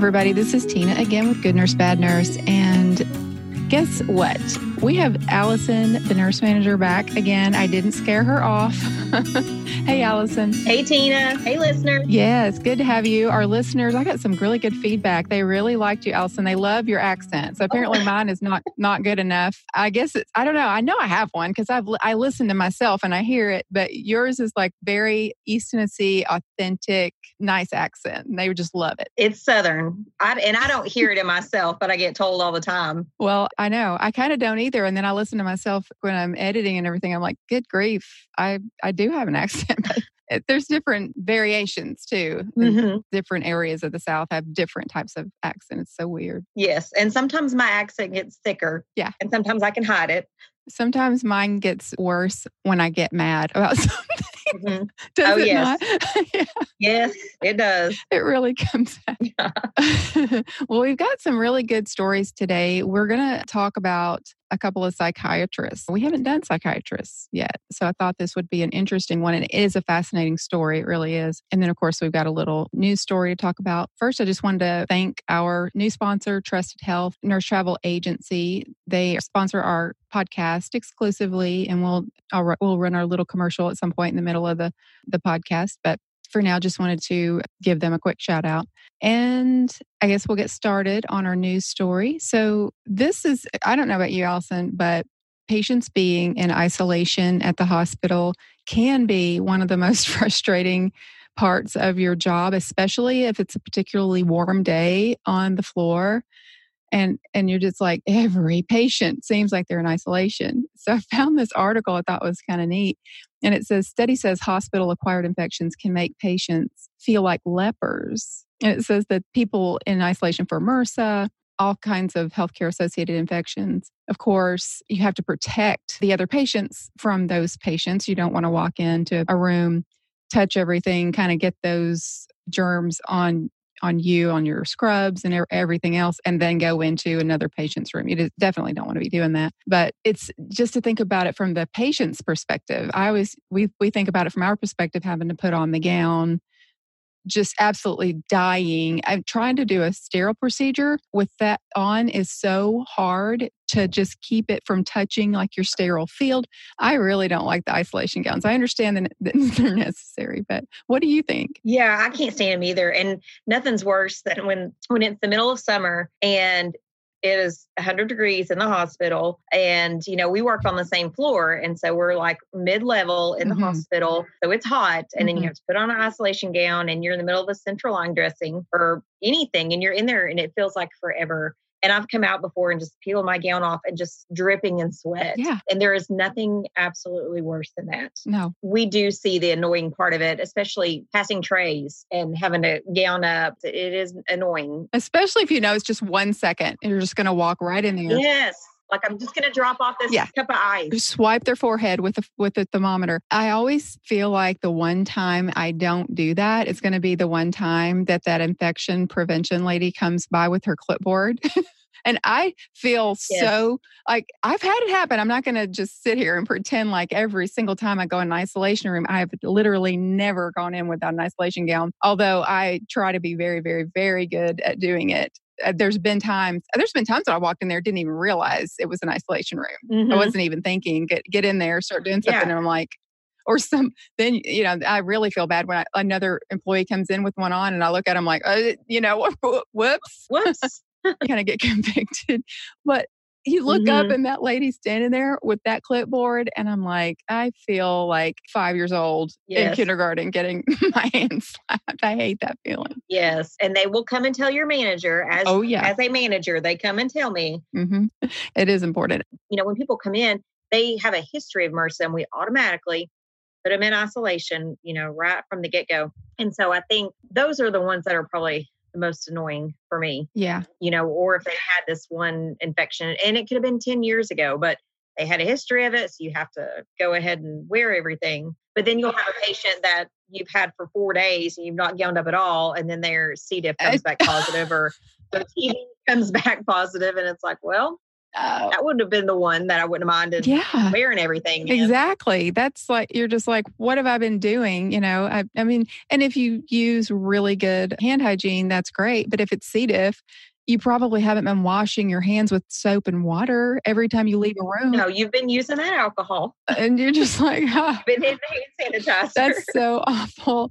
Everybody, this is Tina again with Good Nurse Bad Nurse. And guess what? We have Allison, the nurse manager, back again. I didn't scare her off. hey, Allison. Hey, Tina. Hey, listener. Yes, good to have you. Our listeners, I got some really good feedback. They really liked you, Allison. They love your accent. So apparently, oh. mine is not not good enough. I guess it's. I don't know. I know I have one because I've I listen to myself and I hear it. But yours is like very East Tennessee, authentic, nice accent. And they would just love it. It's Southern, I, and I don't hear it in myself, but I get told all the time. Well, I know. I kind of don't either either. And then I listen to myself when I'm editing and everything. I'm like, good grief, I I do have an accent. But there's different variations too. Mm-hmm. Different areas of the South have different types of accent. It's so weird. Yes, and sometimes my accent gets thicker. Yeah, and sometimes I can hide it. Sometimes mine gets worse when I get mad about something. Mm-hmm. Does oh, it yes. yeah. Yes, it does. It really comes out. Yeah. well, we've got some really good stories today. We're going to talk about a couple of psychiatrists. We haven't done psychiatrists yet. So I thought this would be an interesting one. And it is a fascinating story. It really is. And then, of course, we've got a little news story to talk about. First, I just wanted to thank our new sponsor, Trusted Health Nurse Travel Agency. They sponsor our podcast exclusively, and we'll I'll, we'll run our little commercial at some point in the middle of the the podcast. But for now, just wanted to give them a quick shout out. And I guess we'll get started on our news story. So, this is, I don't know about you, Allison, but patients being in isolation at the hospital can be one of the most frustrating parts of your job, especially if it's a particularly warm day on the floor and and you're just like every patient seems like they're in isolation. So i found this article i thought was kind of neat and it says study says hospital acquired infections can make patients feel like lepers. And it says that people in isolation for mrsa all kinds of healthcare associated infections of course you have to protect the other patients from those patients. You don't want to walk into a room touch everything kind of get those germs on on you on your scrubs and everything else and then go into another patient's room. You definitely don't want to be doing that. But it's just to think about it from the patient's perspective i always we, we think about it from our perspective having to put on the gown just absolutely dying. I'm trying to do a sterile procedure with that on is so hard to just keep it from touching like your sterile field. I really don't like the isolation gowns. I understand that they're necessary, but what do you think? Yeah, I can't stand them either. And nothing's worse than when when it's the middle of summer and it is 100 degrees in the hospital and you know we work on the same floor and so we're like mid-level in the mm-hmm. hospital so it's hot and mm-hmm. then you mm-hmm. have to put on an isolation gown and you're in the middle of a central line dressing or anything and you're in there and it feels like forever and I've come out before and just peeled my gown off and just dripping in sweat. Yeah. And there is nothing absolutely worse than that. No. We do see the annoying part of it, especially passing trays and having to gown up. It is annoying. Especially if you know it's just one second and you're just going to walk right in there. Yes. Like I'm just going to drop off this yeah. cup of ice. Swipe their forehead with a with a thermometer. I always feel like the one time I don't do that is going to be the one time that that infection prevention lady comes by with her clipboard. And I feel yes. so like I've had it happen. I'm not going to just sit here and pretend like every single time I go in an isolation room, I have literally never gone in without an isolation gown. Although I try to be very, very, very good at doing it. Uh, there's been times there's been times that I walked in there didn't even realize it was an isolation room. Mm-hmm. I wasn't even thinking get get in there, start doing something, yeah. and I'm like, or some then you know I really feel bad when I, another employee comes in with one on and I look at him like, uh, you know, whoops, whoops. kind of get convicted. But you look mm-hmm. up and that lady's standing there with that clipboard and i'm like i feel like five years old yes. in kindergarten getting my hand slapped i hate that feeling yes and they will come and tell your manager as oh yeah as a manager they come and tell me mm-hmm. it is important you know when people come in they have a history of MRSA and we automatically put them in isolation you know right from the get-go and so i think those are the ones that are probably the most annoying for me. Yeah. You know, or if they had this one infection and it could have been 10 years ago, but they had a history of it. So you have to go ahead and wear everything. But then you'll have a patient that you've had for four days and you've not gowned up at all. And then their C. diff comes back positive or the TB comes back positive, And it's like, well, uh, that would have been the one that I wouldn't have minded yeah. wearing everything. In. Exactly. That's like, you're just like, what have I been doing? You know, I, I mean, and if you use really good hand hygiene, that's great. But if it's C. diff, you probably haven't been washing your hands with soap and water every time you leave a room. No, you've been using that alcohol. And you're just like, oh, been hitting hand sanitizer. That's so awful.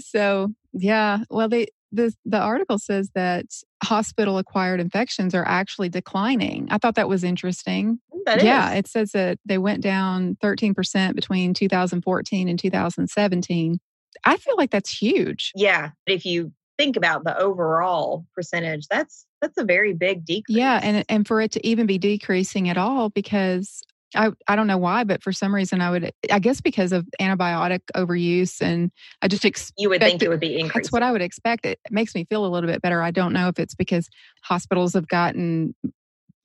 So yeah, well they the the article says that hospital acquired infections are actually declining. I thought that was interesting. Mm, that yeah, is. it says that they went down 13% between 2014 and 2017. I feel like that's huge. Yeah, if you think about the overall percentage, that's that's a very big decrease. Yeah, and and for it to even be decreasing at all because I, I don't know why, but for some reason I would I guess because of antibiotic overuse and I just expect you would think it would be increased. That's what I would expect. It makes me feel a little bit better. I don't know if it's because hospitals have gotten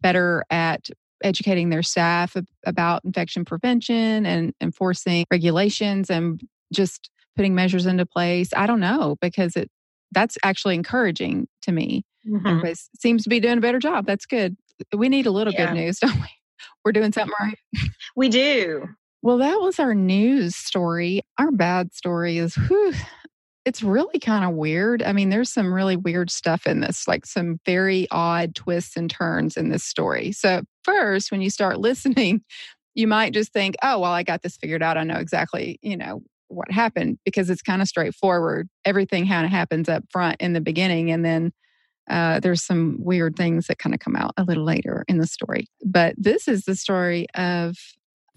better at educating their staff about infection prevention and enforcing regulations and just putting measures into place. I don't know because it that's actually encouraging to me. Mm-hmm. Everybody seems to be doing a better job. That's good. We need a little yeah. good news, don't we? We're doing something right. We do. Well, that was our news story. Our bad story is whew, it's really kind of weird. I mean, there's some really weird stuff in this, like some very odd twists and turns in this story. So, first, when you start listening, you might just think, oh, well, I got this figured out. I know exactly, you know, what happened because it's kind of straightforward. Everything kind of happens up front in the beginning, and then uh, there's some weird things that kind of come out a little later in the story. But this is the story of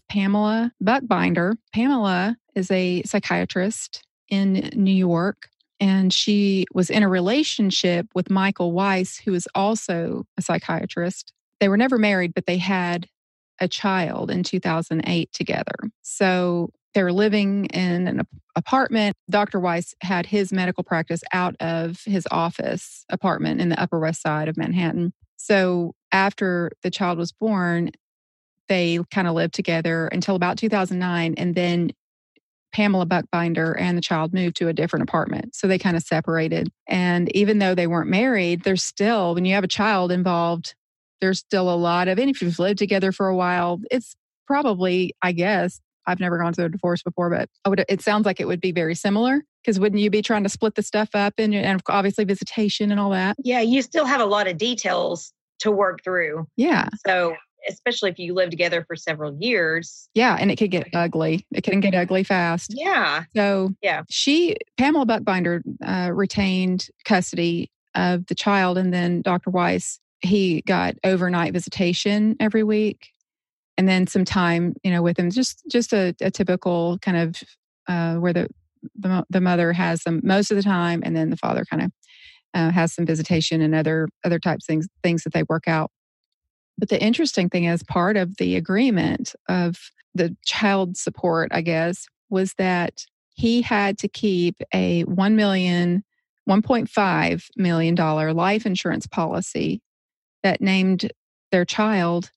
Pamela Buchbinder. Pamela is a psychiatrist in New York, and she was in a relationship with Michael Weiss, who is also a psychiatrist. They were never married, but they had a child in 2008 together. So they were living in an apartment. Dr. Weiss had his medical practice out of his office apartment in the Upper West Side of Manhattan. So after the child was born, they kind of lived together until about 2009. And then Pamela Buchbinder and the child moved to a different apartment. So they kind of separated. And even though they weren't married, there's still, when you have a child involved, there's still a lot of, and if you've lived together for a while, it's probably, I guess, I've never gone through a divorce before, but I would, it sounds like it would be very similar because wouldn't you be trying to split the stuff up and, and obviously visitation and all that? Yeah, you still have a lot of details to work through. Yeah. So especially if you live together for several years. Yeah, and it could get ugly. It can get ugly fast. Yeah. So yeah, she Pamela Buchbinder uh, retained custody of the child, and then Dr. Weiss he got overnight visitation every week and then some time you know with them just just a, a typical kind of uh, where the, the, the mother has them most of the time and then the father kind of uh, has some visitation and other other types things things that they work out. But the interesting thing is part of the agreement of the child support i guess was that he had to keep a 1 million 1.5 million dollar life insurance policy that named their child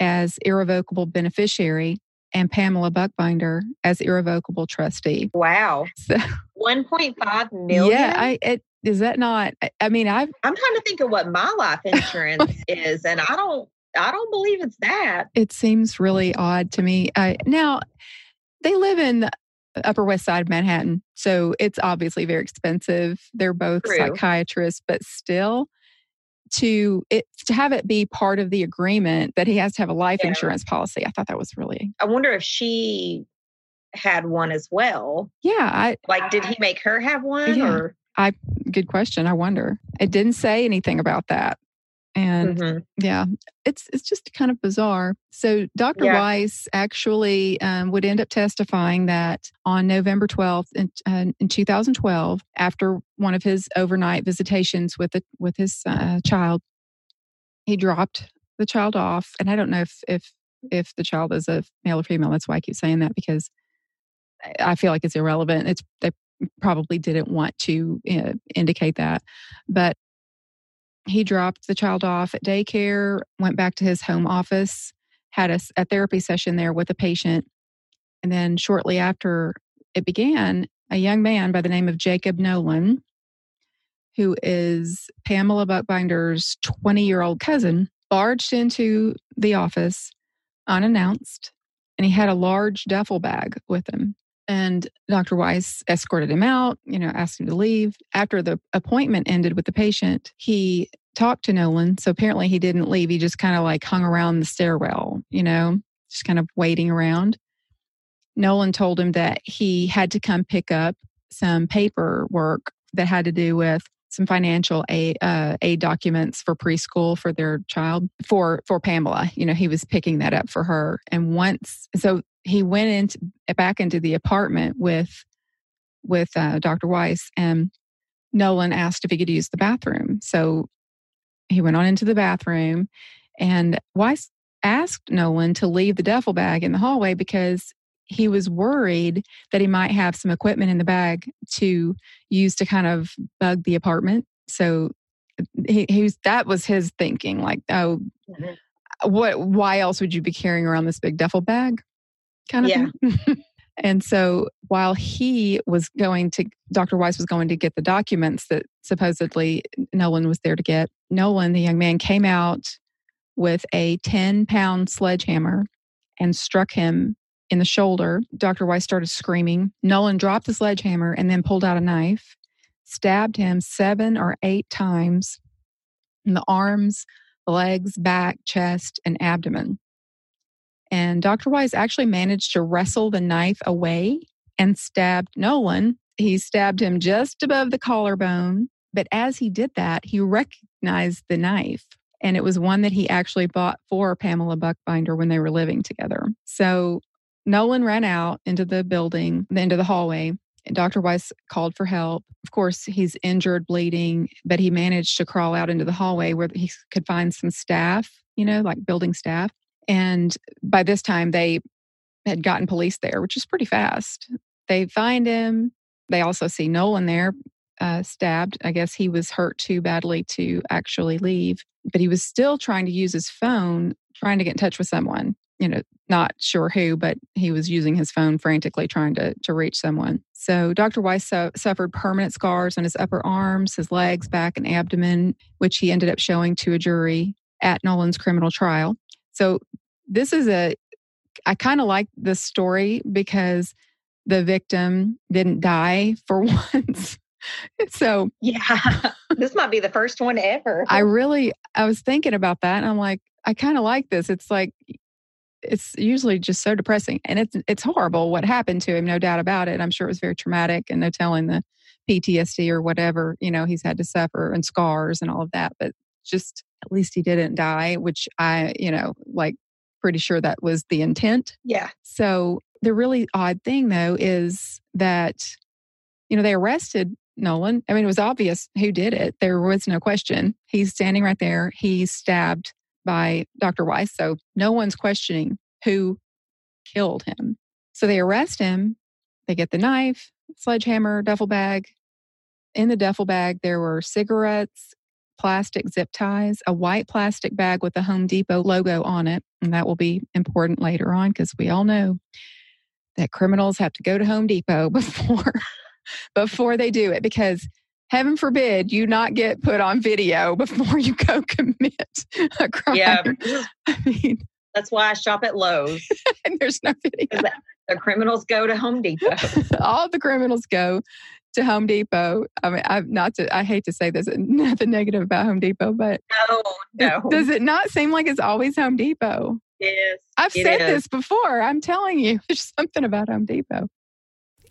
as irrevocable beneficiary and Pamela Buchbinder as irrevocable trustee. Wow. So, 1.5 million? Yeah, I it, is that not I mean I I'm trying to think of what my life insurance is and I don't I don't believe it's that. It seems really odd to me. Uh, now they live in the Upper West Side of Manhattan, so it's obviously very expensive. They're both True. psychiatrists, but still to it to have it be part of the agreement that he has to have a life yeah. insurance policy. I thought that was really. I wonder if she had one as well. Yeah, I like. Did he make her have one? Yeah, or I good question. I wonder. It didn't say anything about that. And mm-hmm. yeah, it's it's just kind of bizarre. So Dr. Yeah. Weiss actually um, would end up testifying that on November 12th in, uh, in 2012, after one of his overnight visitations with a, with his uh, child, he dropped the child off. And I don't know if if if the child is a male or female. That's why I keep saying that because I feel like it's irrelevant. It's they probably didn't want to uh, indicate that, but he dropped the child off at daycare, went back to his home office, had a, a therapy session there with a patient. And then shortly after it began, a young man by the name of Jacob Nolan, who is Pamela Buchbinder's 20 year old cousin, barged into the office unannounced, and he had a large duffel bag with him. And Dr. Weiss escorted him out, you know, asked him to leave. After the appointment ended with the patient, he talked to Nolan. So apparently he didn't leave. He just kind of like hung around the stairwell, you know, just kind of waiting around. Nolan told him that he had to come pick up some paperwork that had to do with some financial aid, uh, aid documents for preschool for their child for for Pamela. You know, he was picking that up for her. And once, so he went into back into the apartment with with uh, Dr. Weiss, and Nolan asked if he could use the bathroom. So he went on into the bathroom, and Weiss asked Nolan to leave the duffel bag in the hallway because he was worried that he might have some equipment in the bag to use to kind of bug the apartment. So he, he was, that was his thinking like, oh, mm-hmm. what, why else would you be carrying around this big duffel bag? Kind of yeah. and so while he was going to, Dr. Weiss was going to get the documents that supposedly Nolan was there to get, Nolan, the young man, came out with a 10 pound sledgehammer and struck him in the shoulder. Dr. Weiss started screaming. Nolan dropped the sledgehammer and then pulled out a knife, stabbed him seven or eight times in the arms, legs, back, chest, and abdomen. And Dr. Weiss actually managed to wrestle the knife away and stabbed Nolan. He stabbed him just above the collarbone. But as he did that, he recognized the knife. And it was one that he actually bought for Pamela Buchbinder when they were living together. So Nolan ran out into the building, the into the hallway. Dr. Weiss called for help. Of course, he's injured, bleeding, but he managed to crawl out into the hallway where he could find some staff, you know, like building staff. And by this time, they had gotten police there, which is pretty fast. They find him. They also see Nolan there, uh, stabbed. I guess he was hurt too badly to actually leave, but he was still trying to use his phone, trying to get in touch with someone you know, not sure who, but he was using his phone frantically trying to, to reach someone. So Dr. Weiss su- suffered permanent scars on his upper arms, his legs, back, and abdomen, which he ended up showing to a jury at Nolan's criminal trial. So this is a, I kind of like this story because the victim didn't die for once. so yeah, this might be the first one ever. I really, I was thinking about that and I'm like, I kind of like this. It's like it's usually just so depressing and it's it's horrible what happened to him no doubt about it. I'm sure it was very traumatic and no telling the ptsd or whatever you know he's had to suffer and scars and all of that but just at least he didn't die which i you know like pretty sure that was the intent. Yeah. So the really odd thing though is that you know they arrested nolan. I mean it was obvious who did it. There was no question. He's standing right there. He stabbed by Dr. Weiss. So no one's questioning who killed him. So they arrest him. They get the knife, sledgehammer, duffel bag. In the duffel bag, there were cigarettes, plastic zip ties, a white plastic bag with the Home Depot logo on it. And that will be important later on because we all know that criminals have to go to Home Depot before before they do it because heaven forbid you not get put on video before you go commit a crime. Yeah. I mean, that's why I shop at Lowe's. and there's no video. The criminals go to Home Depot. All the criminals go to Home Depot. I mean, I'm not to, I hate to say this, nothing negative about Home Depot, but no, no. Does it not seem like it's always Home Depot? Yes. I've said is. this before. I'm telling you, there's something about Home Depot.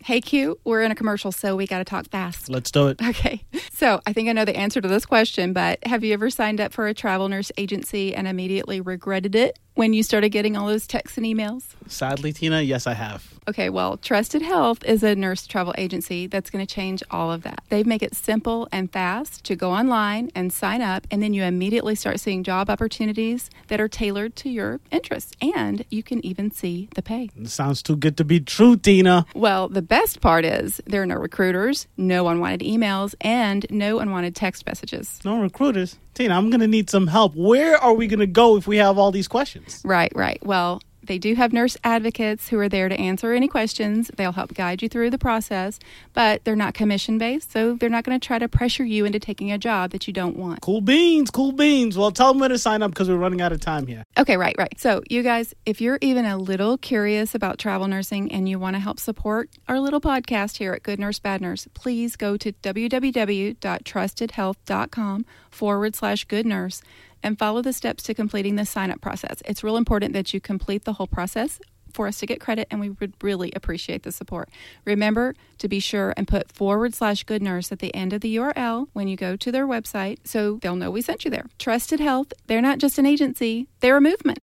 Hey, Q, we're in a commercial, so we got to talk fast. Let's do it. Okay. So I think I know the answer to this question, but have you ever signed up for a travel nurse agency and immediately regretted it? when you started getting all those texts and emails? Sadly, Tina, yes, I have. Okay, well, Trusted Health is a nurse travel agency that's going to change all of that. They make it simple and fast to go online and sign up, and then you immediately start seeing job opportunities that are tailored to your interests, and you can even see the pay. sounds too good to be true, Tina. Well, the best part is there are no recruiters, no unwanted emails, and no unwanted text messages. No recruiters? Tina, I'm going to need some help. Where are we going to go if we have all these questions? Right, right. Well, They do have nurse advocates who are there to answer any questions. They'll help guide you through the process, but they're not commission based, so they're not going to try to pressure you into taking a job that you don't want. Cool beans, cool beans. Well, tell them when to sign up because we're running out of time here. Okay, right, right. So, you guys, if you're even a little curious about travel nursing and you want to help support our little podcast here at Good Nurse Bad Nurse, please go to www.trustedhealth.com forward slash good nurse and follow the steps to completing the sign up process. It's real important that you complete the whole process for us to get credit, and we would really appreciate the support. Remember to be sure and put forward slash good nurse at the end of the URL when you go to their website so they'll know we sent you there. Trusted Health, they're not just an agency, they're a movement.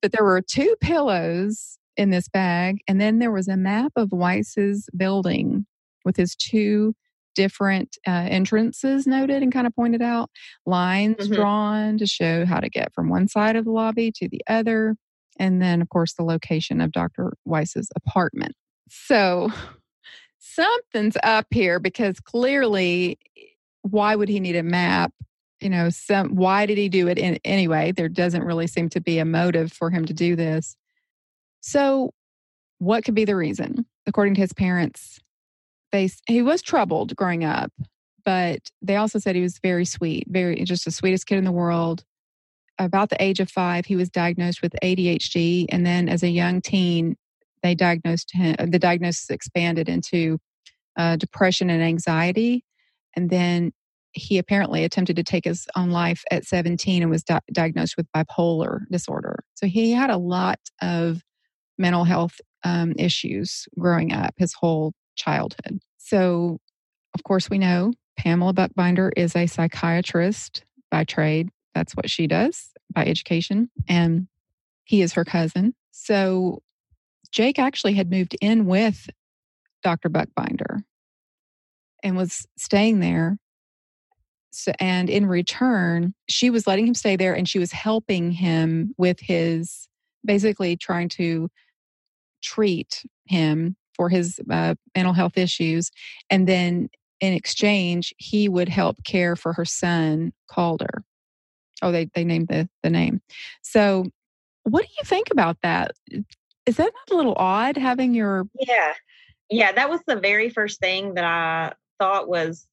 But there were two pillows in this bag, and then there was a map of Weiss's building with his two different uh, entrances noted and kind of pointed out, lines mm-hmm. drawn to show how to get from one side of the lobby to the other, and then, of course, the location of Dr. Weiss's apartment. So something's up here because clearly, why would he need a map? You know, some why did he do it in, anyway? There doesn't really seem to be a motive for him to do this. So, what could be the reason? According to his parents, they he was troubled growing up, but they also said he was very sweet, very just the sweetest kid in the world. About the age of five, he was diagnosed with ADHD, and then as a young teen, they diagnosed him. The diagnosis expanded into uh, depression and anxiety, and then he apparently attempted to take his own life at 17 and was di- diagnosed with bipolar disorder. So he had a lot of mental health um, issues growing up his whole childhood. So, of course, we know Pamela Buchbinder is a psychiatrist by trade. That's what she does by education. And he is her cousin. So, Jake actually had moved in with Dr. Buchbinder and was staying there. So, and in return, she was letting him stay there and she was helping him with his basically trying to treat him for his uh, mental health issues. And then in exchange, he would help care for her son, Calder. Oh, they, they named the, the name. So, what do you think about that? Is that not a little odd having your. Yeah. Yeah. That was the very first thing that I thought was.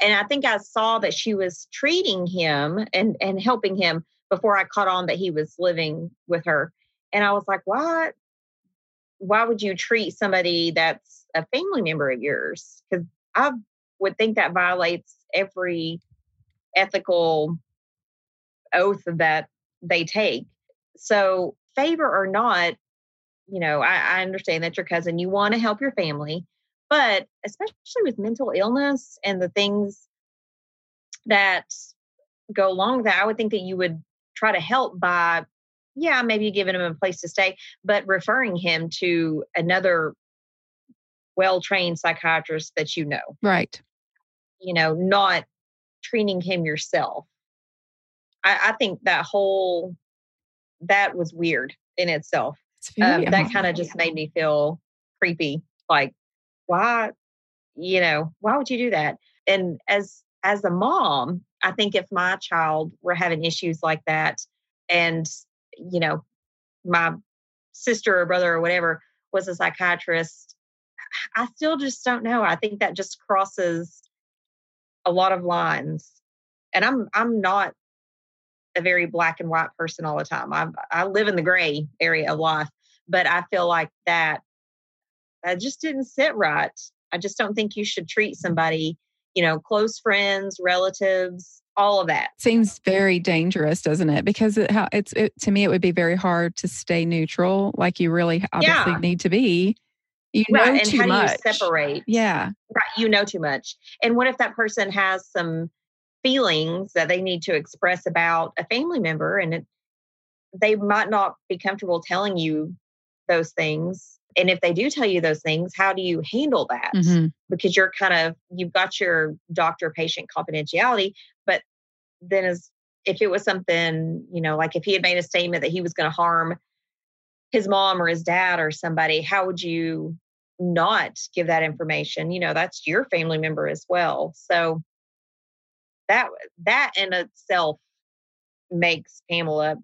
And I think I saw that she was treating him and, and helping him before I caught on that he was living with her. And I was like, what? Why would you treat somebody that's a family member of yours? Because I would think that violates every ethical oath that they take. So, favor or not, you know, I, I understand that your cousin, you want to help your family, but especially with mental illness and the things that go along with that, I would think that you would try to help by yeah, maybe giving him a place to stay, but referring him to another well trained psychiatrist that you know. Right. You know, not treating him yourself. I, I think that whole that was weird in itself. Um, that kind of just made me feel creepy. Like, why, you know, why would you do that? And as as a mom, I think if my child were having issues like that, and you know, my sister or brother or whatever was a psychiatrist, I still just don't know. I think that just crosses a lot of lines. And I'm I'm not a very black and white person all the time. I I live in the gray area of life, but I feel like that that just didn't sit right. I just don't think you should treat somebody, you know, close friends, relatives, all of that seems very dangerous doesn't it because it, how it's it, to me it would be very hard to stay neutral like you really obviously yeah. need to be you right. know and too how much. do you separate yeah right you know too much and what if that person has some feelings that they need to express about a family member and it, they might not be comfortable telling you those things and if they do tell you those things, how do you handle that? Mm-hmm. Because you're kind of, you've got your doctor patient confidentiality, then as if it was something, you know, like if he had made a statement that he was going to harm his mom or his dad or somebody, how would you not give that information? You know, that's your family member as well. So that that in itself makes Pamela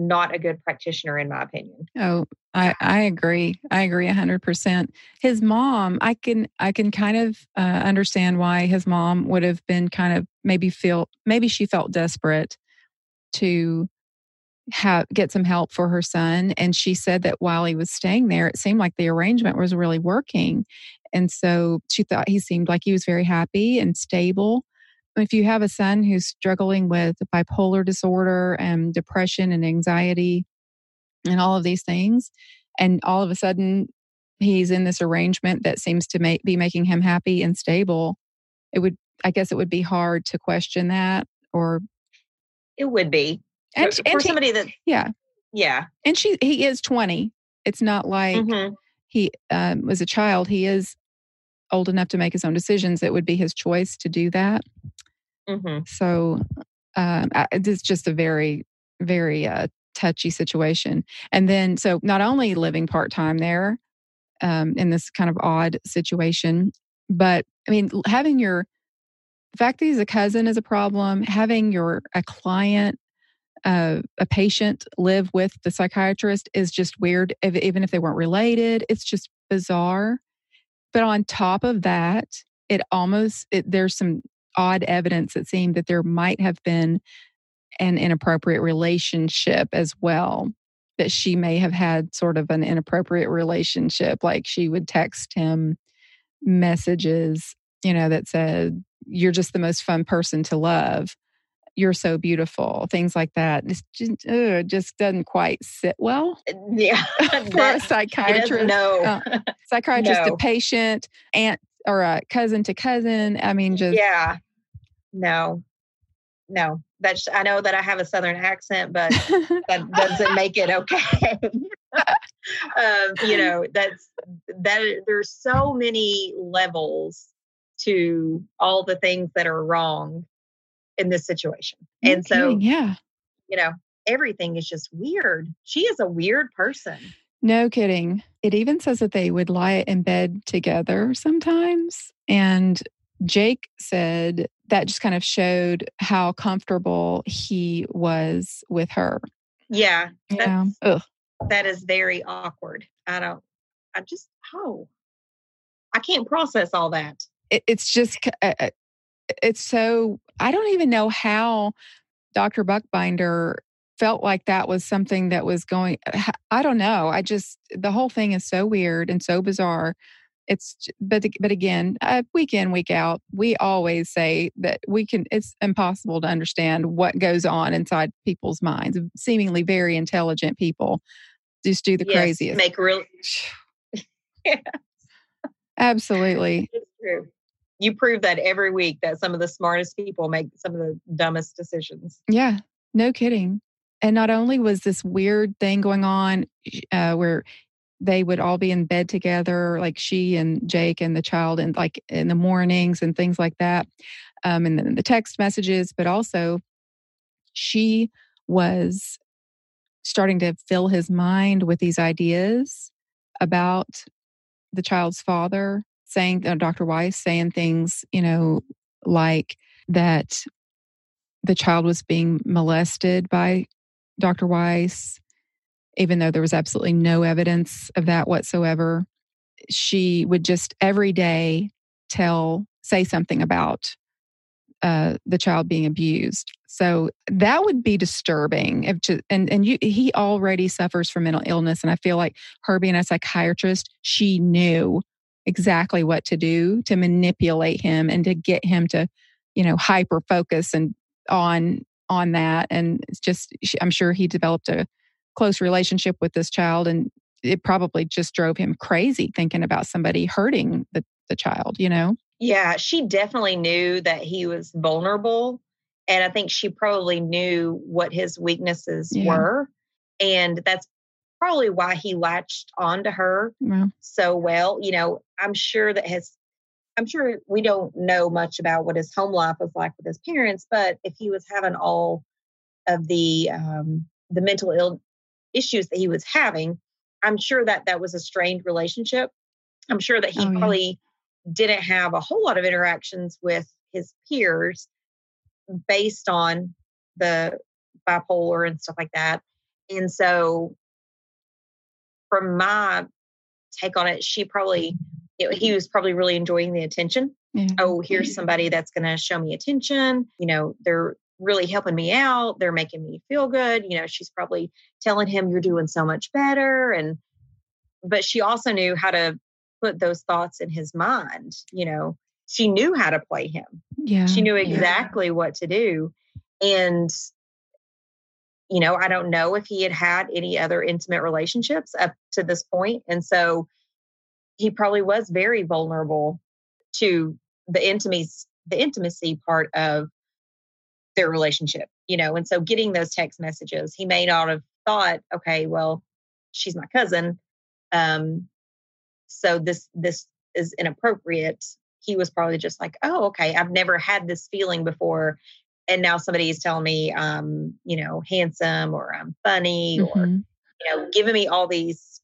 not a good practitioner, in my opinion. Oh, I, I agree. I agree hundred percent. His mom, I can I can kind of uh, understand why his mom would have been kind of maybe feel maybe she felt desperate to have get some help for her son and she said that while he was staying there it seemed like the arrangement was really working and so she thought he seemed like he was very happy and stable if you have a son who's struggling with bipolar disorder and depression and anxiety and all of these things and all of a sudden he's in this arrangement that seems to make, be making him happy and stable it would i guess it would be hard to question that or it would be. And, for, and somebody he, that yeah. Yeah. And she he is 20 it's not like mm-hmm. he um, was a child he is old enough to make his own decisions it would be his choice to do that mm-hmm. so um, it's just a very very uh, touchy situation and then so not only living part-time there um, in this kind of odd situation but i mean having your the fact that he's a cousin is a problem having your a client uh, a patient live with the psychiatrist is just weird, if, even if they weren't related. It's just bizarre. But on top of that, it almost it, there's some odd evidence that seemed that there might have been an inappropriate relationship as well. That she may have had sort of an inappropriate relationship, like she would text him messages, you know, that said, You're just the most fun person to love you're so beautiful, things like that. It's just, uh, just doesn't quite sit well. Uh, yeah, for a psychiatrist. No, uh, psychiatrist no. to patient, aunt or a cousin to cousin. I mean, just yeah, no, no. That's I know that I have a southern accent, but that doesn't make it okay. um, you know, that's that. There's so many levels to all the things that are wrong in this situation. No and so, yeah, you know, everything is just weird. She is a weird person. No kidding. It even says that they would lie in bed together sometimes. And Jake said that just kind of showed how comfortable he was with her. Yeah. Yeah. That is very awkward. I don't, I just, oh, I can't process all that. It, it's just, uh, uh, it's so I don't even know how Dr. Buchbinder felt like that was something that was going I don't know. I just the whole thing is so weird and so bizarre. It's but but again, uh, week in week out, we always say that we can it's impossible to understand what goes on inside people's minds. Seemingly very intelligent people just do the yes, craziest. Make real yeah. Absolutely. It's true you prove that every week that some of the smartest people make some of the dumbest decisions. Yeah, no kidding. And not only was this weird thing going on uh, where they would all be in bed together, like she and Jake and the child, and like in the mornings and things like that, um, and then the text messages, but also she was starting to fill his mind with these ideas about the child's father saying, uh, Dr. Weiss saying things, you know, like that the child was being molested by Dr. Weiss, even though there was absolutely no evidence of that whatsoever. She would just every day tell, say something about uh, the child being abused. So that would be disturbing. If to, and and you, he already suffers from mental illness, and I feel like her being a psychiatrist, she knew exactly what to do to manipulate him and to get him to you know hyper focus and on on that and it's just i'm sure he developed a close relationship with this child and it probably just drove him crazy thinking about somebody hurting the, the child you know yeah she definitely knew that he was vulnerable and i think she probably knew what his weaknesses yeah. were and that's probably why he latched onto her yeah. so well. You know, I'm sure that his, I'm sure we don't know much about what his home life was like with his parents, but if he was having all of the um, the mental ill issues that he was having, I'm sure that that was a strained relationship. I'm sure that he oh, probably yeah. didn't have a whole lot of interactions with his peers based on the bipolar and stuff like that And so, from my take on it, she probably, it, he was probably really enjoying the attention. Yeah. Oh, here's somebody that's going to show me attention. You know, they're really helping me out. They're making me feel good. You know, she's probably telling him, You're doing so much better. And, but she also knew how to put those thoughts in his mind. You know, she knew how to play him. Yeah. She knew yeah. exactly what to do. And, you know, I don't know if he had had any other intimate relationships up to this point. And so he probably was very vulnerable to the intimacy, the intimacy part of their relationship, you know. And so getting those text messages, he may not have thought, okay, well, she's my cousin. Um, so this this is inappropriate. He was probably just like, oh, okay, I've never had this feeling before and now somebody is telling me um you know handsome or i'm funny mm-hmm. or you know giving me all these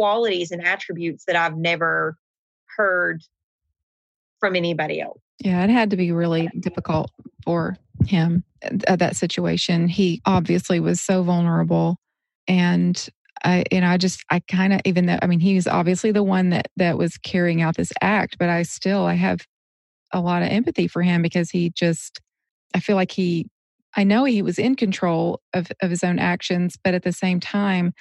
qualities and attributes that i've never heard from anybody else. Yeah it had to be really difficult for him at that situation. He obviously was so vulnerable and I, you know, I just, I kind of, even though, I mean, he's obviously the one that that was carrying out this act, but I still, I have a lot of empathy for him because he just, I feel like he, I know he was in control of, of his own actions, but at the same time,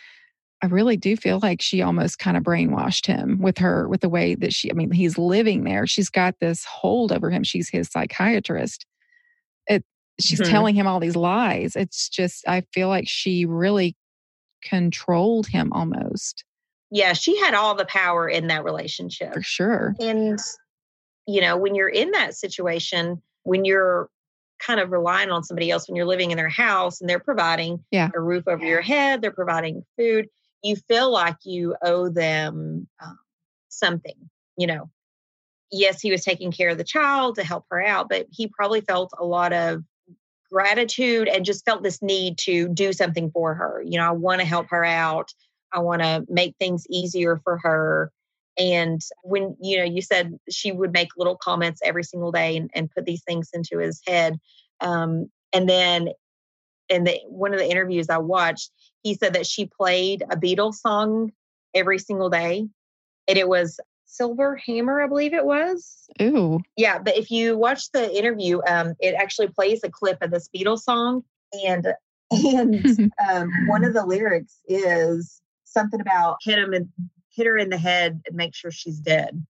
I really do feel like she almost kind of brainwashed him with her, with the way that she, I mean, he's living there. She's got this hold over him. She's his psychiatrist. It, she's mm-hmm. telling him all these lies. It's just, I feel like she really controlled him almost. Yeah, she had all the power in that relationship. For sure. And, you know, when you're in that situation, when you're kind of relying on somebody else when you're living in their house and they're providing yeah. a roof over your head, they're providing food, you feel like you owe them um, something, you know. Yes, he was taking care of the child to help her out, but he probably felt a lot of gratitude and just felt this need to do something for her. You know, I want to help her out. I want to make things easier for her. And when, you know, you said she would make little comments every single day and, and put these things into his head. Um, and then in the one of the interviews I watched, he said that she played a Beatles song every single day. And it was Silver Hammer, I believe it was. Ooh. Yeah, but if you watch the interview, um, it actually plays a clip of this Beatles song. And and um, one of the lyrics is something about hit him and hit her in the head and make sure she's dead.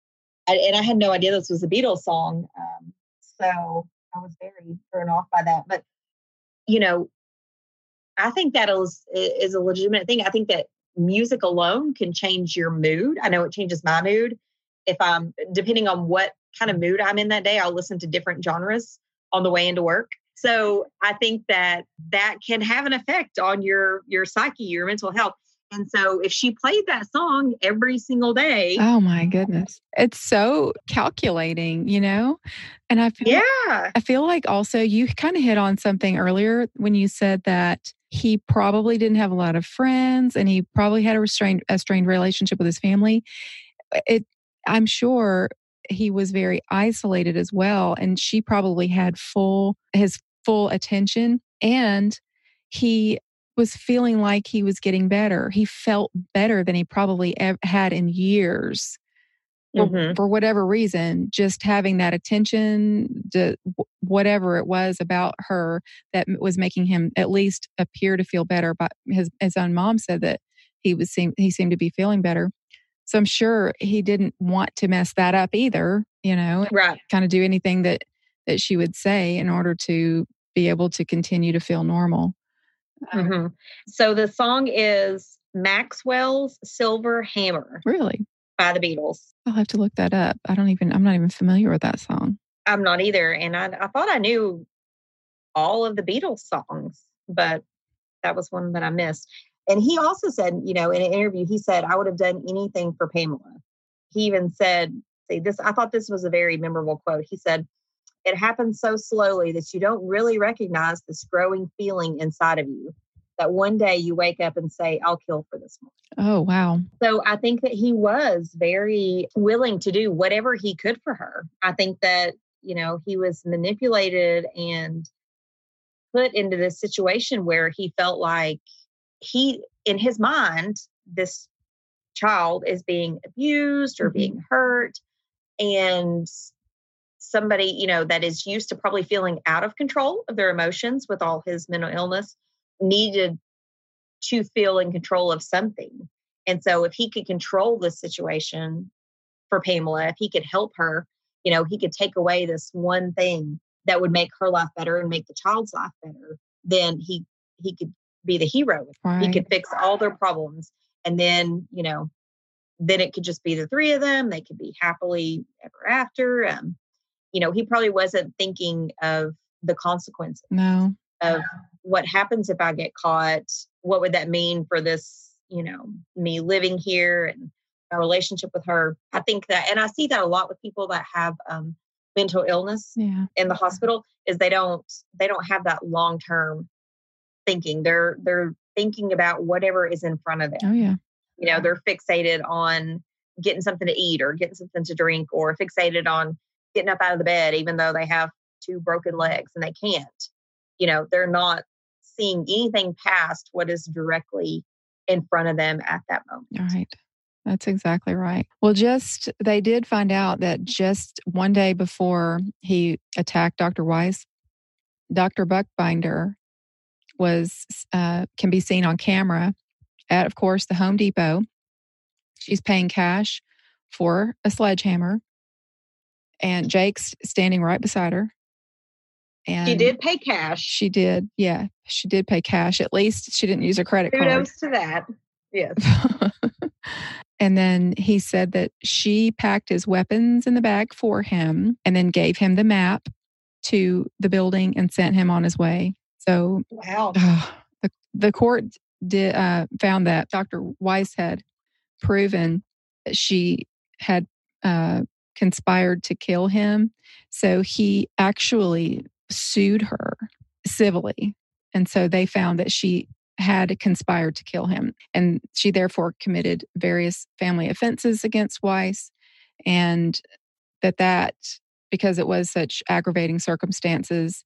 I, and I had no idea this was a Beatles song. Um, so I was very thrown off by that. But, you know, I think that is, is a legitimate thing. I think that music alone can change your mood. I know it changes my mood. If I'm, depending on what kind of mood I'm in that day, I'll listen to different genres on the way into work. So I think that that can have an effect on your your psyche, your mental health. And so if she played that song every single day. Oh my goodness. It's so calculating, you know? And I feel Yeah. I feel like also you kind of hit on something earlier when you said that he probably didn't have a lot of friends and he probably had a restrained a strained relationship with his family. It I'm sure he was very isolated as well and she probably had full his full attention and he was feeling like he was getting better. He felt better than he probably ev- had in years. Mm-hmm. For, for, whatever reason, just having that attention, to whatever it was about her that was making him at least appear to feel better. But his his own mom said that he was seem he seemed to be feeling better. So I'm sure he didn't want to mess that up either. You know, right? Kind of do anything that that she would say in order to be able to continue to feel normal. Mm-hmm. So the song is Maxwell's Silver Hammer. Really? By the Beatles. I'll have to look that up. I don't even, I'm not even familiar with that song. I'm not either. And I, I thought I knew all of the Beatles songs, but that was one that I missed. And he also said, you know, in an interview, he said, I would have done anything for Pamela. He even said, see, this, I thought this was a very memorable quote. He said, it happens so slowly that you don't really recognize this growing feeling inside of you. That one day you wake up and say, I'll kill for this one. Oh, wow. So I think that he was very willing to do whatever he could for her. I think that, you know, he was manipulated and put into this situation where he felt like he, in his mind, this child is being abused or Mm-hmm. being hurt. And somebody, you know, that is used to probably feeling out of control of their emotions with all his mental illness needed to feel in control of something. And so if he could control the situation for Pamela, if he could help her, you know, he could take away this one thing that would make her life better and make the child's life better, then he he could be the hero. He could fix all their problems. And then, you know, then it could just be the three of them. They could be happily ever after. Um, you know, he probably wasn't thinking of the consequences No. of what happens if I get caught. What would that mean for this, you know, me living here and my relationship with her? I think that, and I see that a lot with people that have um, mental illness Yeah. in the hospital is they don't they don't have that long term thinking. They're they're thinking about whatever is in front of them Oh yeah. you know they're fixated on getting something to eat or getting something to drink or fixated on getting up out of the bed even though they have two broken legs and they can't you know they're not seeing anything past what is directly in front of them at that moment right. That's exactly right. Well, just they did find out that just one day before he attacked Dr. Weiss, Dr. Buchbinder was uh, can be seen on camera at, of course, the Home Depot. She's paying cash for a sledgehammer, and Jake's standing right beside her. And she did pay cash She did. Yeah, she did pay cash. At least she didn't use her credit card. kudos to that yes and then he said that she packed his weapons in the bag for him and then gave him the map to the building and sent him on his way. So wow the, the court did, uh, found that Dr. Weiss had proven that she had uh, conspired to kill him. So he actually sued her civilly. And so they found that she had conspired to kill him. And she therefore committed various family offenses against Weiss. And that that, because it was such aggravating circumstances,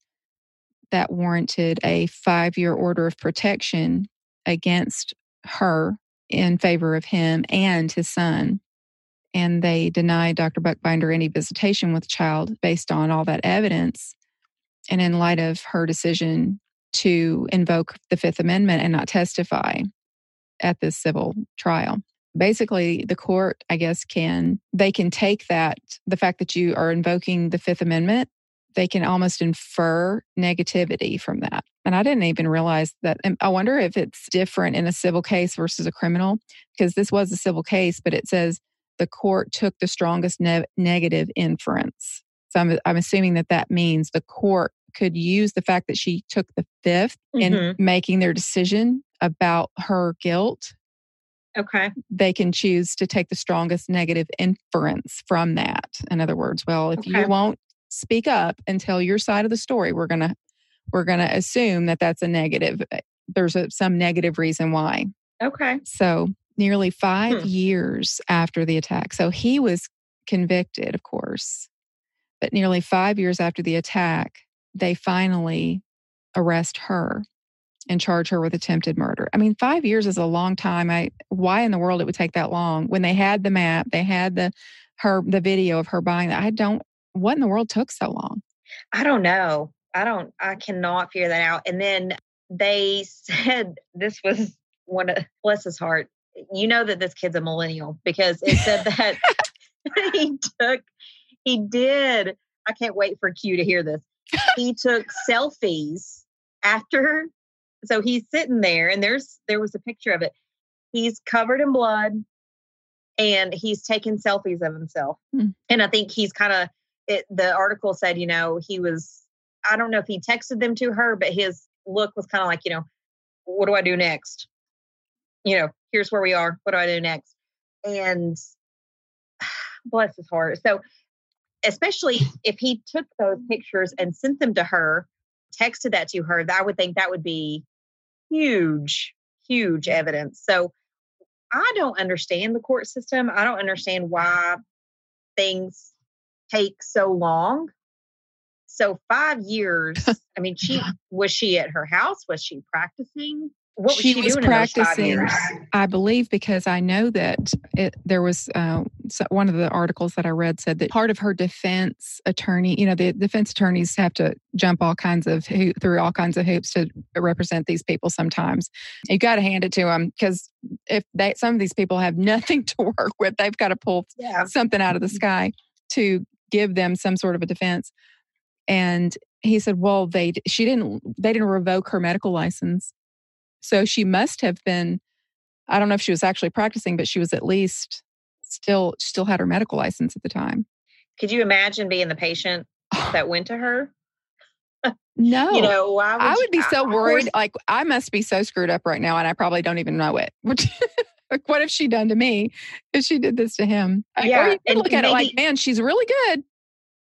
that warranted a five year order of protection against her in favor of him and his son. And they denied Dr. Buchbinder any visitation with child based on all that evidence. And in light of her decision to invoke the Fifth Amendment and not testify at this civil trial. Basically, the court, I guess, can they can take that the fact that you are invoking the Fifth Amendment, they can almost infer negativity from that. And I didn't even realize that. And I wonder if it's different in a civil case versus a criminal, because this was a civil case, but it says the court took the strongest ne- negative inference. So I'm, I'm assuming that that means the court could use the fact that she took the 5th in Mhm. making their decision about her guilt. okay They can choose to take the strongest negative inference from that. In other words, well, if Okay. you won't speak up and tell your side of the story, we're gonna we're gonna assume that that's a negative. eh, There's a, some negative reason why. okay So nearly five Hmm. years after the attack. So he was convicted, of course, but nearly five years after the attack, they finally arrest her and charge her with attempted murder. I mean, five years is a long time. I why in the world it would take that long when they had the map, they had the her the video of her buying that. I don't. What in the world took so long? I don't know. I don't, I cannot figure that out. And then they said this was one of, bless his heart. You know that this kid's a millennial because it said that he took, he did, I can't wait for Q to hear this. He took selfies after, so he's sitting there and there's, there was a picture of it. He's covered in blood and he's taking selfies of himself. Hmm. And I think he's kind of, it, the article said, you know, he was, I don't know if he texted them to her, but his look was kind of like, you know, what do I do next? You know, here's where we are. What do I do next? And bless his heart. So, especially if he took those pictures and sent them to her, texted that to her, I would think that would be huge, huge evidence. So, I don't understand the court system. I don't understand why things take so long. So five years. I mean, she was she at her house? Was she practicing? What was she she, was doing in those five practicing? I believe, because I know that it, there was uh, so one of the articles that I read said that part of her defense attorney, you know, the defense attorneys have to jump all kinds of hoop, through all kinds of hoops to represent these people. Sometimes you got to hand it to them because if they some of these people have nothing to work with, they've got to pull Yeah. something out of the sky to give them some sort of a defense. And he said, "Well, they she didn't they didn't revoke her medical license, so she must have been. I don't know if she was actually practicing, but she was at least still still had her medical license at the time. Could you imagine being the patient that went to her? No, You know, why would I you- would be so worried. Like I must be so screwed up right now, and I probably don't even know it. like, what if she done to me if she did this to him? I- or Yeah, you and look at it like, man, she's really good.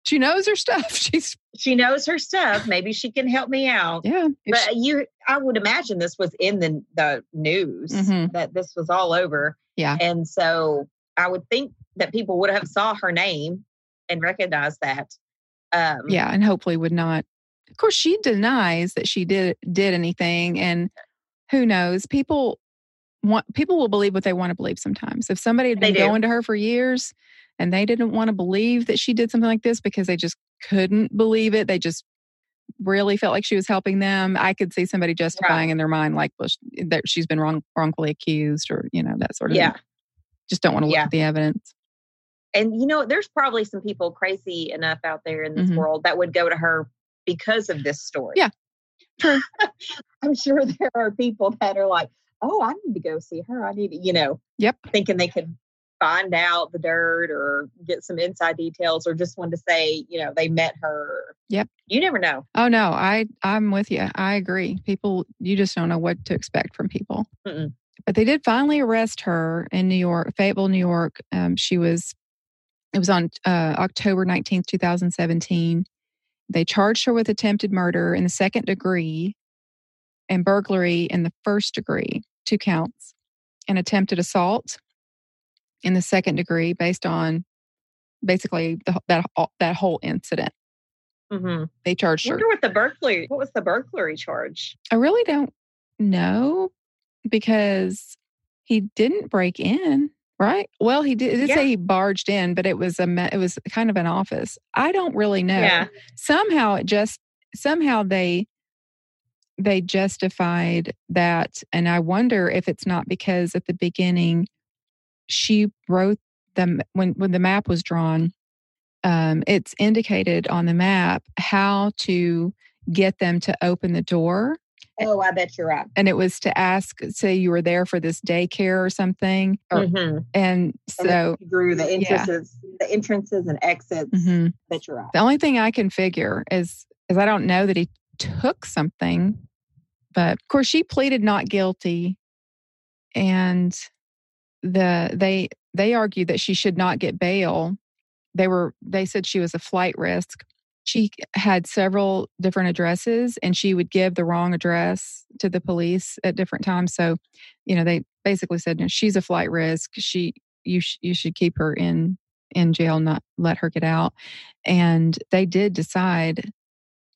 She knows her stuff. She's She knows her stuff. Maybe she can help me out. yeah. if she- But you, I would imagine this was in the the news Mhm. that this was all over. Yeah. and so I would think that people would have saw her name and recognized that. Um, yeah and hopefully would not of course she denies that she did did anything and who knows people want people will believe what they want to believe sometimes if somebody had been going to her for years and they didn't want to believe that she did something like this because they just couldn't believe it they just really felt like she was helping them i could see somebody justifying in their mind like well, sh- that she's been wrong wrongfully accused or you know that sort of yeah. thing. just don't want to look Yeah. at the evidence And you know, there's probably some people crazy enough out there in this Mhm. world that would go to her because of this story. Yeah, true. I'm sure there are people that are like, oh, I need to go see her. I need to, you know, Yep. thinking they could find out the dirt or get some inside details or just want to say, you know, they met her. Yep. You never know. Oh no, I I'm with you. I agree. People, you just don't know what to expect from people. Mm-mm. But they did finally arrest her in New York, Fayetteville, New York. Um, she was. It was on uh, October nineteenth, two thousand seventeen. They charged her with attempted murder in the second degree, and burglary in the first degree, two counts, and attempted assault in the second degree, based on basically the, that that whole incident. Mm-hmm. They charged her wonder what the burglary, what was the burglary charge? I really don't know because he didn't break in, right? Well, he did, it did Yeah. say he barged in, but it was a it was kind of an office. I don't really know. Yeah. Somehow it just somehow they they justified that and I wonder if it's not because at the beginning she wrote them when when the map was drawn um, it's indicated on the map how to get them to open the door Oh, I bet you're right. and it was to ask say you were there for this daycare or something or, Mhm. and And so drew the yeah. entrances, the entrances and exits. mhm. Bet you're right. the only thing i can figure is is i don't know that he took something but of course she pleaded not guilty and the they they argued that she should not get bail. They were they said she was a flight risk. She had several different addresses and she would give the wrong address to the police at different times. So you know they basically said she's a flight risk. She you sh- you should keep her in in jail not let her get out. And they did decide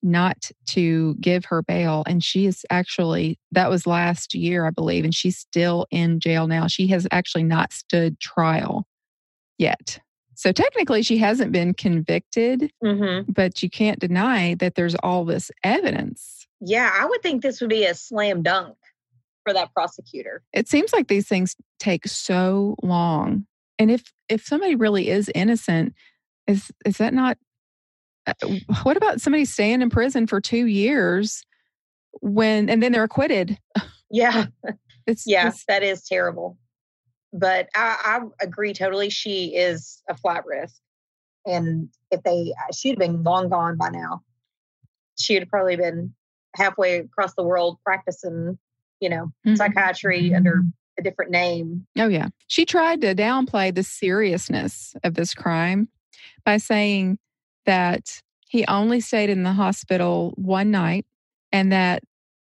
not to give her bail and she is actually that was last year i believe and she's still in jail now she has actually not stood trial yet so technically she hasn't been convicted Mm-hmm. but you can't deny that there's all this evidence Yeah, I would think this would be a slam dunk for that prosecutor. it seems like these things take so long and if if somebody really is innocent is is that not what about somebody staying in prison for two years when and then they're acquitted Yeah, it's yeah, it's- that is terrible. But I, I agree totally. She is a flat risk, and if they, uh, she'd have been long gone by now. She would have probably been halfway across the world practicing, you know, Mhm. psychiatry under a different name. Oh, yeah. She tried to downplay the seriousness of this crime by saying that he only stayed in the hospital one night and that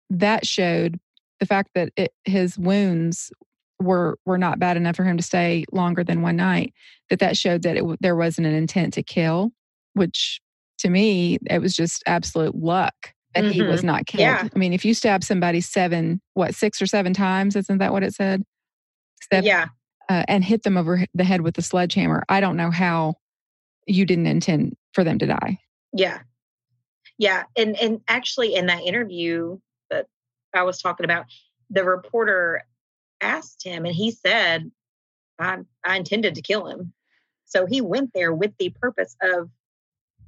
that showed the fact that it, his wounds were were not bad enough for him to stay longer than one night that that showed that it, there wasn't an intent to kill which to me it was just absolute luck that he was Mhm. not killed. Yeah. I mean, if you stab somebody seven, what, six or seven times, isn't that what it said? Seven, yeah. uh, and hit them over the head with a sledgehammer. I don't know how you didn't intend for them to die. Yeah. Yeah. And and actually in that interview that I was talking about, the reporter asked him and he said, I I intended to kill him. So he went there with the purpose of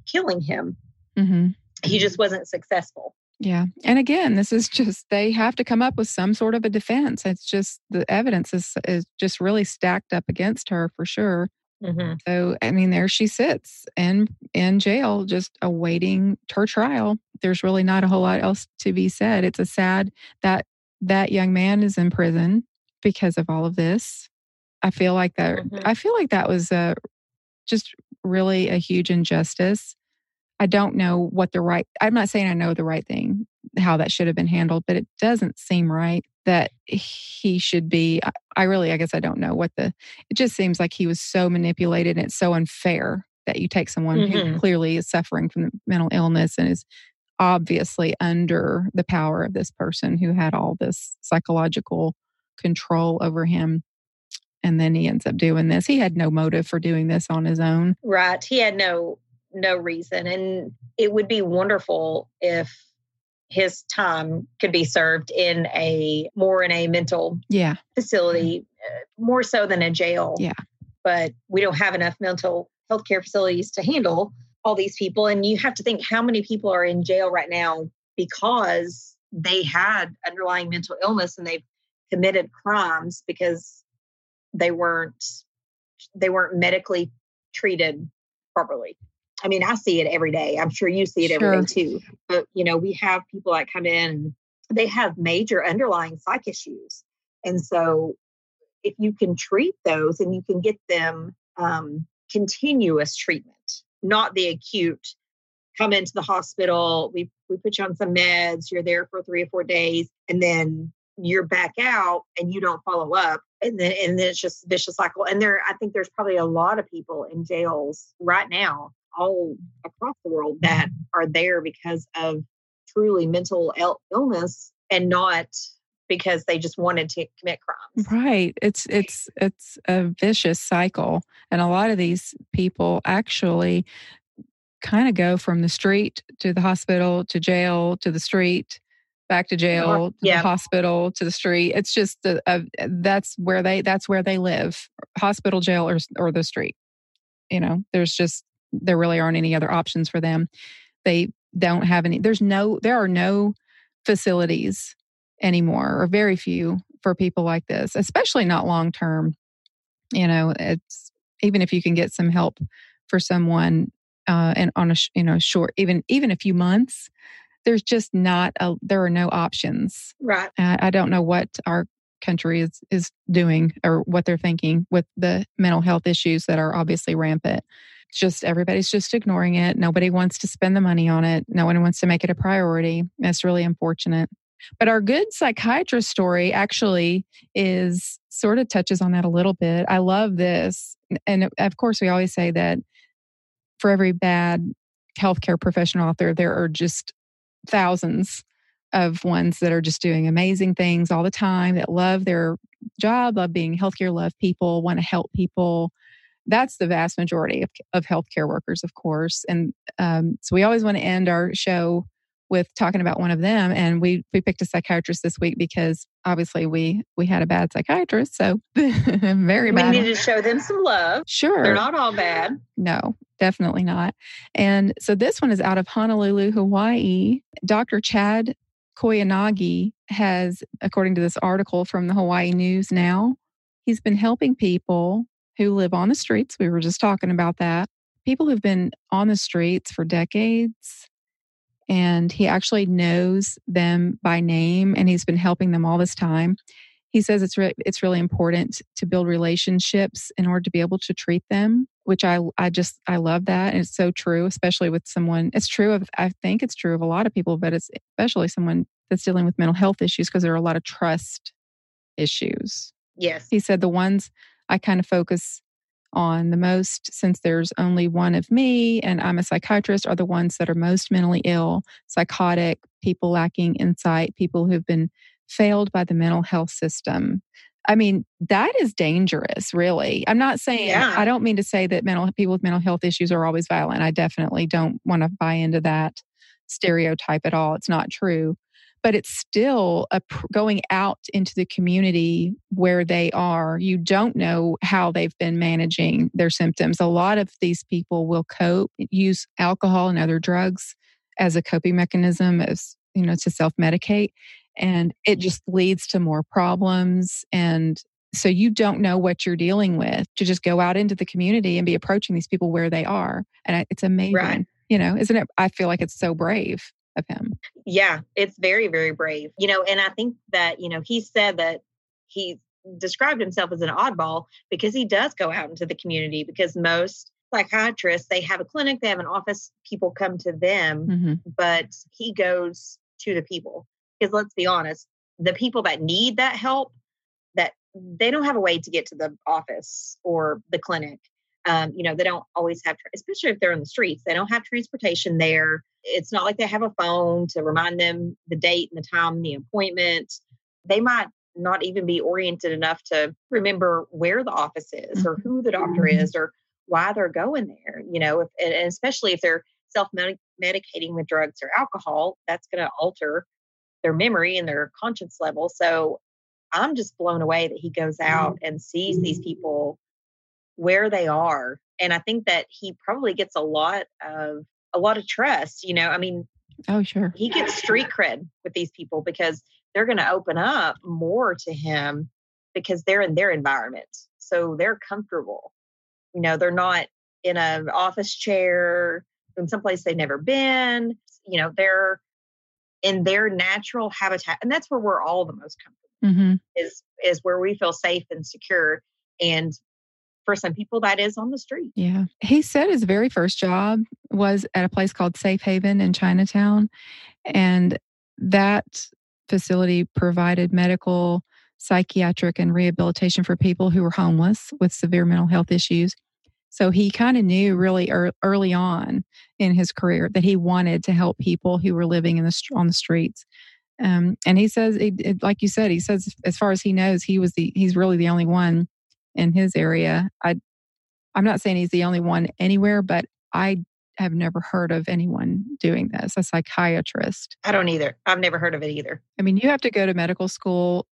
killing him. Mm-hmm. He just wasn't successful. Yeah. And again, this is just, they have to come up with some sort of a defense. It's just the evidence is, is just really stacked up against her for sure. Mhm. So, I mean, there she sits in, in jail, just awaiting her trial. There's really not a whole lot else to be said. It's a sad that that young man is in prison because of all of this. I feel like that, Mhm. I feel like that was a, just really a huge injustice. I don't know what the right, I'm not saying I know the right thing, how that should have been handled, but it doesn't seem right that he should be. I, I really, I guess I don't know what the, it just seems like he was so manipulated and it's so unfair that you take someone who Mhm. clearly is suffering from mental illness and is obviously under the power of this person who had all this psychological control over him. And then he ends up doing this. He had no motive for doing this on his own. Right. He had no no reason. And it would be wonderful if his time could be served in a more in a mental Yeah. facility, uh, more so than a jail. Yeah. But we don't have enough mental health care facilities to handle all these people. And you have to think how many people are in jail right now because they had underlying mental illness and they've committed crimes because they weren't they weren't medically treated properly. I mean, I see it every day. I'm sure you see it every Sure. day too. But you know, we have people that come in, they have major underlying psych issues. And so if you can treat those and you can get them um, continuous treatment, not the acute come into the hospital, we, we put you on some meds, you're there for three or four days, and then you're back out and you don't follow up. And then, and then it's just a vicious cycle. And there, I think there's probably a lot of people in jails right now, all across the world, that are there because of truly mental il- illness and not because they just wanted to commit crimes. Right. It's it's it's a vicious cycle. And a lot of these people actually kind of go from the street to the hospital to jail to the street back to jail to Yeah. the hospital to the street it's just a, a, uh, that's where they that's where they live hospital jail or, or the street you know there's just there really aren't any other options for them they don't have any there's no there are no facilities anymore or very few for people like this especially not long term you know it's even if you can get some help for someone uh and on a you know short even even a few months there's just not a there are no options Right. I, I don't know what our country is is doing or what they're thinking with the mental health issues that are obviously rampant. Just everybody's just ignoring it. Nobody wants to spend the money on it. No one wants to make it a priority. That's really unfortunate. But our good psychiatrist story actually is sort of touches on that a little bit. I love this. And of course, we always say that for every bad healthcare professional out there, there are just thousands of ones that are just doing amazing things all the time that love their job, love being healthcare, love people, want to help people. That's the vast majority of, of healthcare workers, of course. And um, so we always want to end our show with talking about one of them. And we we picked a psychiatrist this week because obviously we we had a bad psychiatrist, so very bad We need to show them some love. Sure. They're not all bad. No, definitely not. And so this one is out of Honolulu, Hawaii. Dr. Chad Koyanagi has, according to this article from the Hawaii News Now, he's been helping people who live on the streets. We were just talking about that. People who've been on the streets for decades. And he actually knows them by name and he's been helping them all this time. He says it's re- it's really important to build relationships in order to be able to treat them, which I I just I love that and it's so true, especially with someone. It's true of I think it's true of a lot of people, but it's especially someone that's dealing with mental health issues because there are a lot of trust issues. Yes. He said the ones I kind of focus on the most, since there's only one of me and I'm a psychiatrist, are the ones that are most mentally ill, psychotic, people lacking insight, people who've been failed by the mental health system. I mean, that is dangerous, really. I'm not saying, yeah. I don't mean to say that mental people with mental health issues are always violent. I definitely don't want to buy into that stereotype at all. It's not true. But it's still a, going out into the community where they are. You don't know how they've been managing their symptoms. A lot of these people will cope, use alcohol and other drugs as a coping mechanism, as you know, to self medicate and it just leads to more problems and so you don't know what you're dealing with to just go out into the community and be approaching these people where they are and it's amazing right. you know isn't it i feel like it's so brave of him yeah it's very very brave you know and i think that you know he said that he described himself as an oddball because he does go out into the community because most psychiatrists they have a clinic they have an office people come to them mm-hmm. but he goes to the people because let's be honest, the people that need that help, that they don't have a way to get to the office or the clinic. Um, you know, they don't always have, especially if they're on the streets, they don't have transportation there. It's not like they have a phone to remind them the date and the time, and the appointment. They might not even be oriented enough to remember where the office is or who the doctor mm-hmm. is or why they're going there. You know, if, and especially if they're self medicating with drugs or alcohol, that's going to alter their memory and their conscience level. So I'm just blown away that he goes mm-hmm. out and sees these people where they are. And I think that he probably gets a lot of a lot of trust. You know, I mean, oh sure, he gets street cred with these people because they're going to open up more to him because they're in their environment, so they're comfortable. You know, they're not in an office chair in some place they've never been. You know, they're in their natural habitat and that's where we're all the most comfortable mm-hmm. is is where we feel safe and secure and for some people that is on the street. Yeah. He said his very first job was at a place called safe haven in chinatown and that facility provided medical psychiatric and rehabilitation for people who were homeless with severe mental health issues. So he kind of knew really early on in his career that he wanted to help people who were living in the on the streets. Um, and he says, it, it, like you said, he says as far as he knows, he was the he's really the only one in his area. I I'm not saying he's the only one anywhere, but I have never heard of anyone doing this, a psychiatrist. I don't either. I've never heard of it either. I mean, you have to go to medical school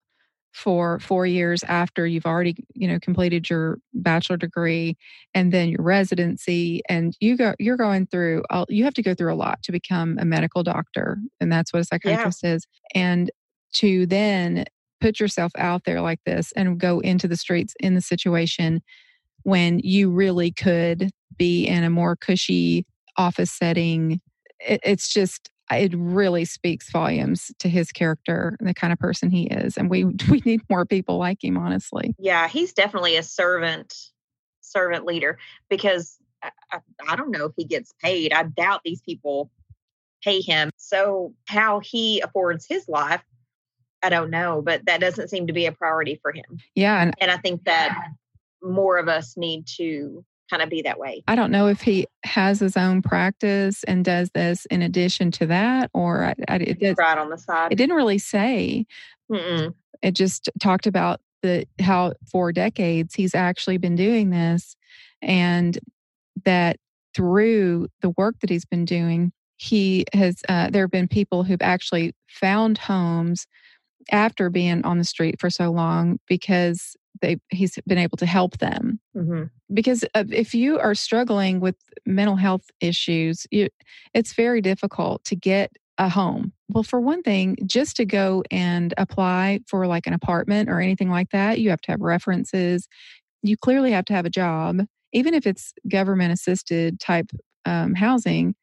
for four years after you've already you know completed your bachelor degree and then your residency and you go you're going through you have to go through a lot to become a medical doctor and that's what a psychiatrist yeah. is and to then put yourself out there like this and go into the streets in the situation when you really could be in a more cushy office setting it, it's just it really speaks volumes to his character and the kind of person he is and we we need more people like him honestly. Yeah he's definitely a servant servant leader because I, I, I don't know if he gets paid i doubt these people pay him. So how he affords his life i don't know but that doesn't seem to be a priority for him yeah and, and i think that more of us need to kind of be that way. I don't know if he has his own practice and does this in addition to that, or I, I, it did, right on the side. It didn't really say. Mm-mm. It just talked about the how for decades he's actually been doing this, and that through the work that he's been doing, he has. Uh, there have been people who've actually found homes after being on the street for so long because they he's been able to help them. Mm-hmm. because if you are struggling with mental health issues you, it's very difficult to get a home. Well for one thing just to go and apply for like an apartment or anything like that you have to have references. You clearly have to have a job even if it's government assisted type um, housing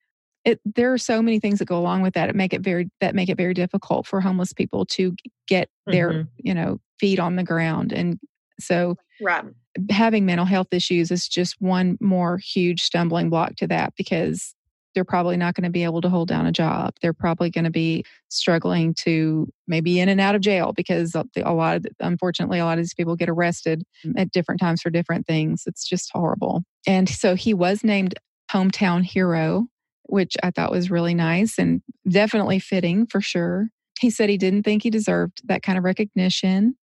it, there are so many things that go along with that. It make it very that make it very difficult for homeless people to get their mm-hmm. you know feet on the ground and so, right. having mental health issues is just one more huge stumbling block to that because they're probably not going to be able to hold down a job. They're probably going to be struggling to maybe in and out of jail because a lot of, unfortunately, a lot of these people get arrested at different times for different things. It's just horrible. And so he was named hometown hero, which I thought was really nice and definitely fitting for sure. He said he didn't think he deserved that kind of recognition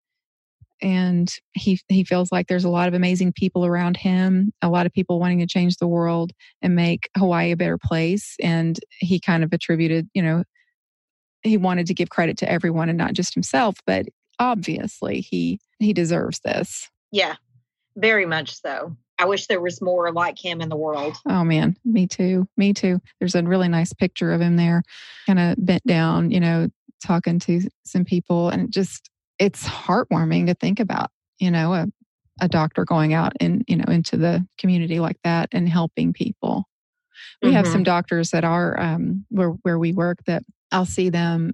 and he he feels like there's a lot of amazing people around him a lot of people wanting to change the world and make hawaii a better place and he kind of attributed you know he wanted to give credit to everyone and not just himself but obviously he he deserves this yeah very much so i wish there was more like him in the world oh man me too me too there's a really nice picture of him there kind of bent down you know talking to some people and just it's heartwarming to think about, you know, a, a doctor going out and, you know, into the community like that and helping people. We mm-hmm. have some mm-hmm. doctors that are um, where where we work that I'll see them,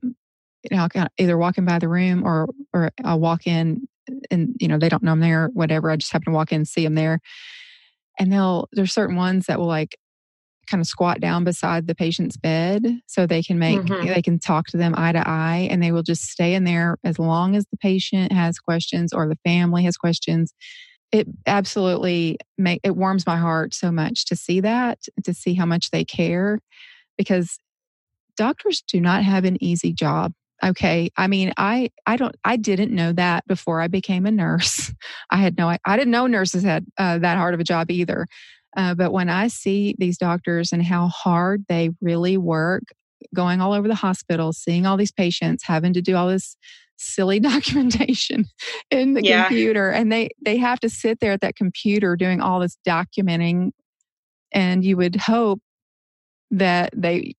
you know, either walking by the room or or I'll walk in and you know they don't know I'm there, whatever. I just happen to walk in and see them there, and they'll there's certain ones that will like kind of squat down beside the patient's bed so they can make mm-hmm. they can talk to them eye to eye and they will just stay in there as long as the patient has questions or the family has questions it absolutely make it warms my heart so much to see that to see how much they care because doctors do not have an easy job okay i mean i i don't i didn't know that before i became a nurse i had no i, I didn't know nurses had uh, that hard of a job either uh, but when I see these doctors and how hard they really work, going all over the hospital, seeing all these patients, having to do all this silly documentation in the yeah. computer, and they they have to sit there at that computer doing all this documenting, and you would hope that they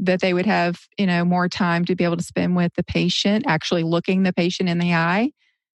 that they would have you know more time to be able to spend with the patient actually looking the patient in the eye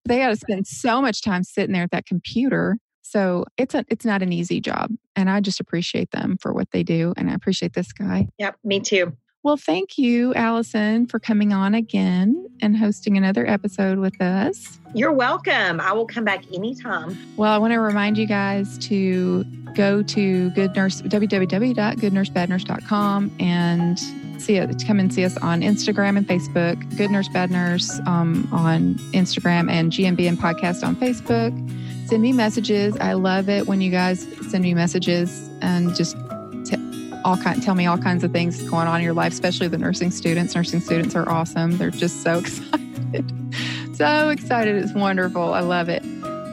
they got to spend so much time sitting there at that computer so it's a it's not an easy job. And I just appreciate them for what they do. And I appreciate this guy. Yep, me too. Well, thank you, Allison, for coming on again and hosting another episode with us. You're welcome. I will come back anytime. Well, I want to remind you guys to go to good nurse www.goodnursebadnurse.com and see it come and see us on instagram and facebook good nurse bad nurse um, on instagram and gnbn podcast on facebook send me messages. I love it when you guys send me messages and just all kind, tell me all kinds of things going on in your life, especially the nursing students. Nursing students are awesome. They're just so excited. so excited. It's wonderful. I love it.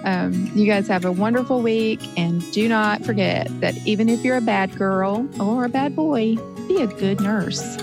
Um, you guys have a wonderful week. And do not forget that even if you're a bad girl or a bad boy, be a good nurse.